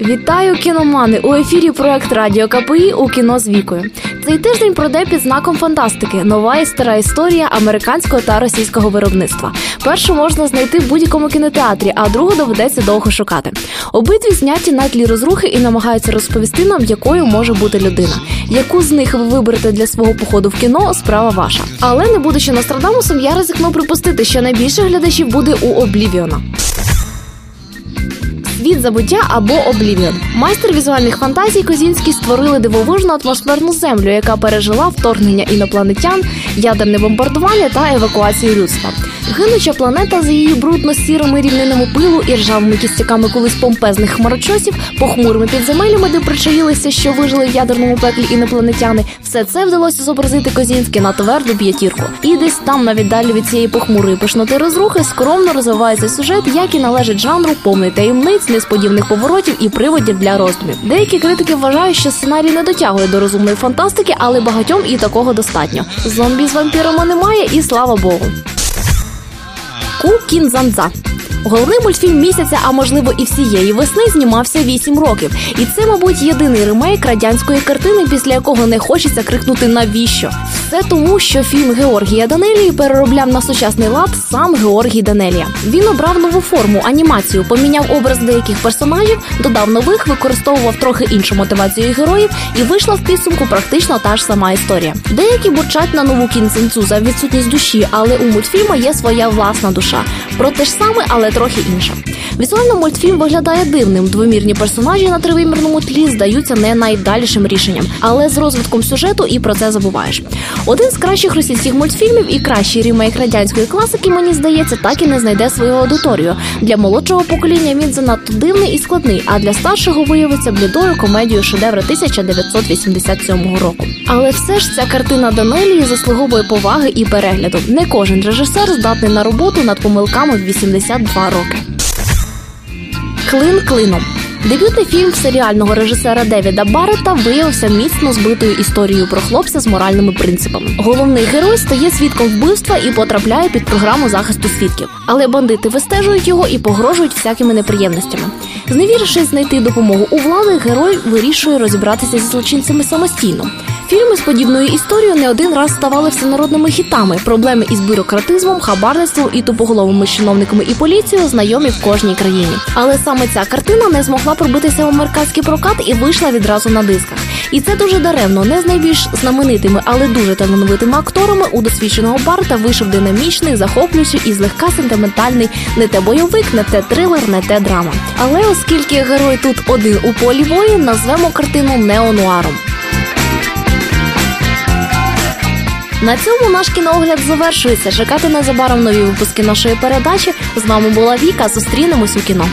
Вітаю кіномани! У ефірі проект Радіо КПІ у кіно з вікою. Цей тиждень пройде під знаком фантастики. Нова і стара історія американського та російського виробництва. Першу можна знайти в будь-якому кінотеатрі, а другу доведеться довго шукати. Обидві зняті на тлі розрухи і намагаються розповісти нам, якою може бути людина. Яку з них ви виберете для свого походу в кіно? Справа ваша. Але не будучи Нострадамусом, я ризикну припустити, що найбільше глядачів буде у Облівіона. Світ забуття або Облівіон. Майстер візуальних фантазій Козінський створили дивовижну атмосферну землю, яка пережила вторгнення інопланетян, ядерне бомбардування та евакуацію людства. Гинуча планета з її брудно-сірими рівнинами пилу і ржавими кістяками колись помпезних хмарочосів, похмурими підземеллями, де причаїлися, що вижили в ядерному пеклі інопланетяни. Все це вдалося зобразити Козінський на тверду п'ятірку. І десь там, на віддалі від цієї похмурої пишноти розрухи, скромно розвивається сюжет, як і належить жанру, повний таємниць, несподіваних поворотів і приводів для роздумів. Деякі критики вважають, що сценарій не дотягує до розумної фантастики, але багатьом і такого достатньо. Зомбі з вампірами немає, і слава Богу. Ку Кінзанза. Головний мультфільм місяця, а можливо і всієї весни, знімався 8 років. І це, мабуть, єдиний ремейк радянської картини, після якого не хочеться крикнути навіщо. Все тому, що фільм Георгія Данелії переробляв на сучасний лад сам Георгій Данелія. Він обрав нову форму, анімацію, поміняв образ деяких персонажів, додав нових, використовував трохи іншу мотивацію героїв, і вийшла в підсумку практично та ж сама історія. Деякі бурчать на нову кінценцю за відсутність душі, але у мультфільму є своя власна душа. Про те ж саме, але трохи інша. Візуально мультфільм виглядає дивним. Двомірні персонажі на тривимірному тлі здаються не найдалішим рішенням, але з розвитком сюжету і про це забуваєш. Один з кращих російських мультфільмів і кращий рімейк радянської класики, мені здається, так і не знайде свою аудиторію. Для молодшого покоління він занадто дивний і складний, а для старшого виявиться блідою комедією шедевра 1987 року. Але все ж ця картина Данелії заслуговує поваги і перегляду. Не кожен режисер здатний на роботу над помилками в 82 роки. Клин клином. Дебютний фільм серіального режисера Девіда Барета виявився міцно збитою історією про хлопця з моральними принципами. Головний герой стає свідком вбивства і потрапляє під програму захисту свідків. Але бандити вистежують його і погрожують всякими неприємностями. Зневірившись знайти допомогу у влади, герой вирішує розібратися зі злочинцями самостійно. Фільми з подібною історією не один раз ставали всенародними хітами. Проблеми із бюрократизмом, хабарництвом і тупоголовими чиновниками і поліцією знайомі в кожній країні. Але саме ця картина не змогла пробитися в американський прокат і вийшла відразу на дисках. І це дуже даремно. Не з найбільш знаменитими, але дуже талановитими акторами у досвідченого Барта вийшов динамічний, захоплюючий і злегка сентиментальний не те бойовик, не те трилер, не те драма. Але оскільки герой тут один у полі воїн, назвемо картину неонуаром. На цьому наш кіноогляд завершується. Чекати незабаром нові випуски нашої передачі. З вами була Віка. Зустрінемось у кіно.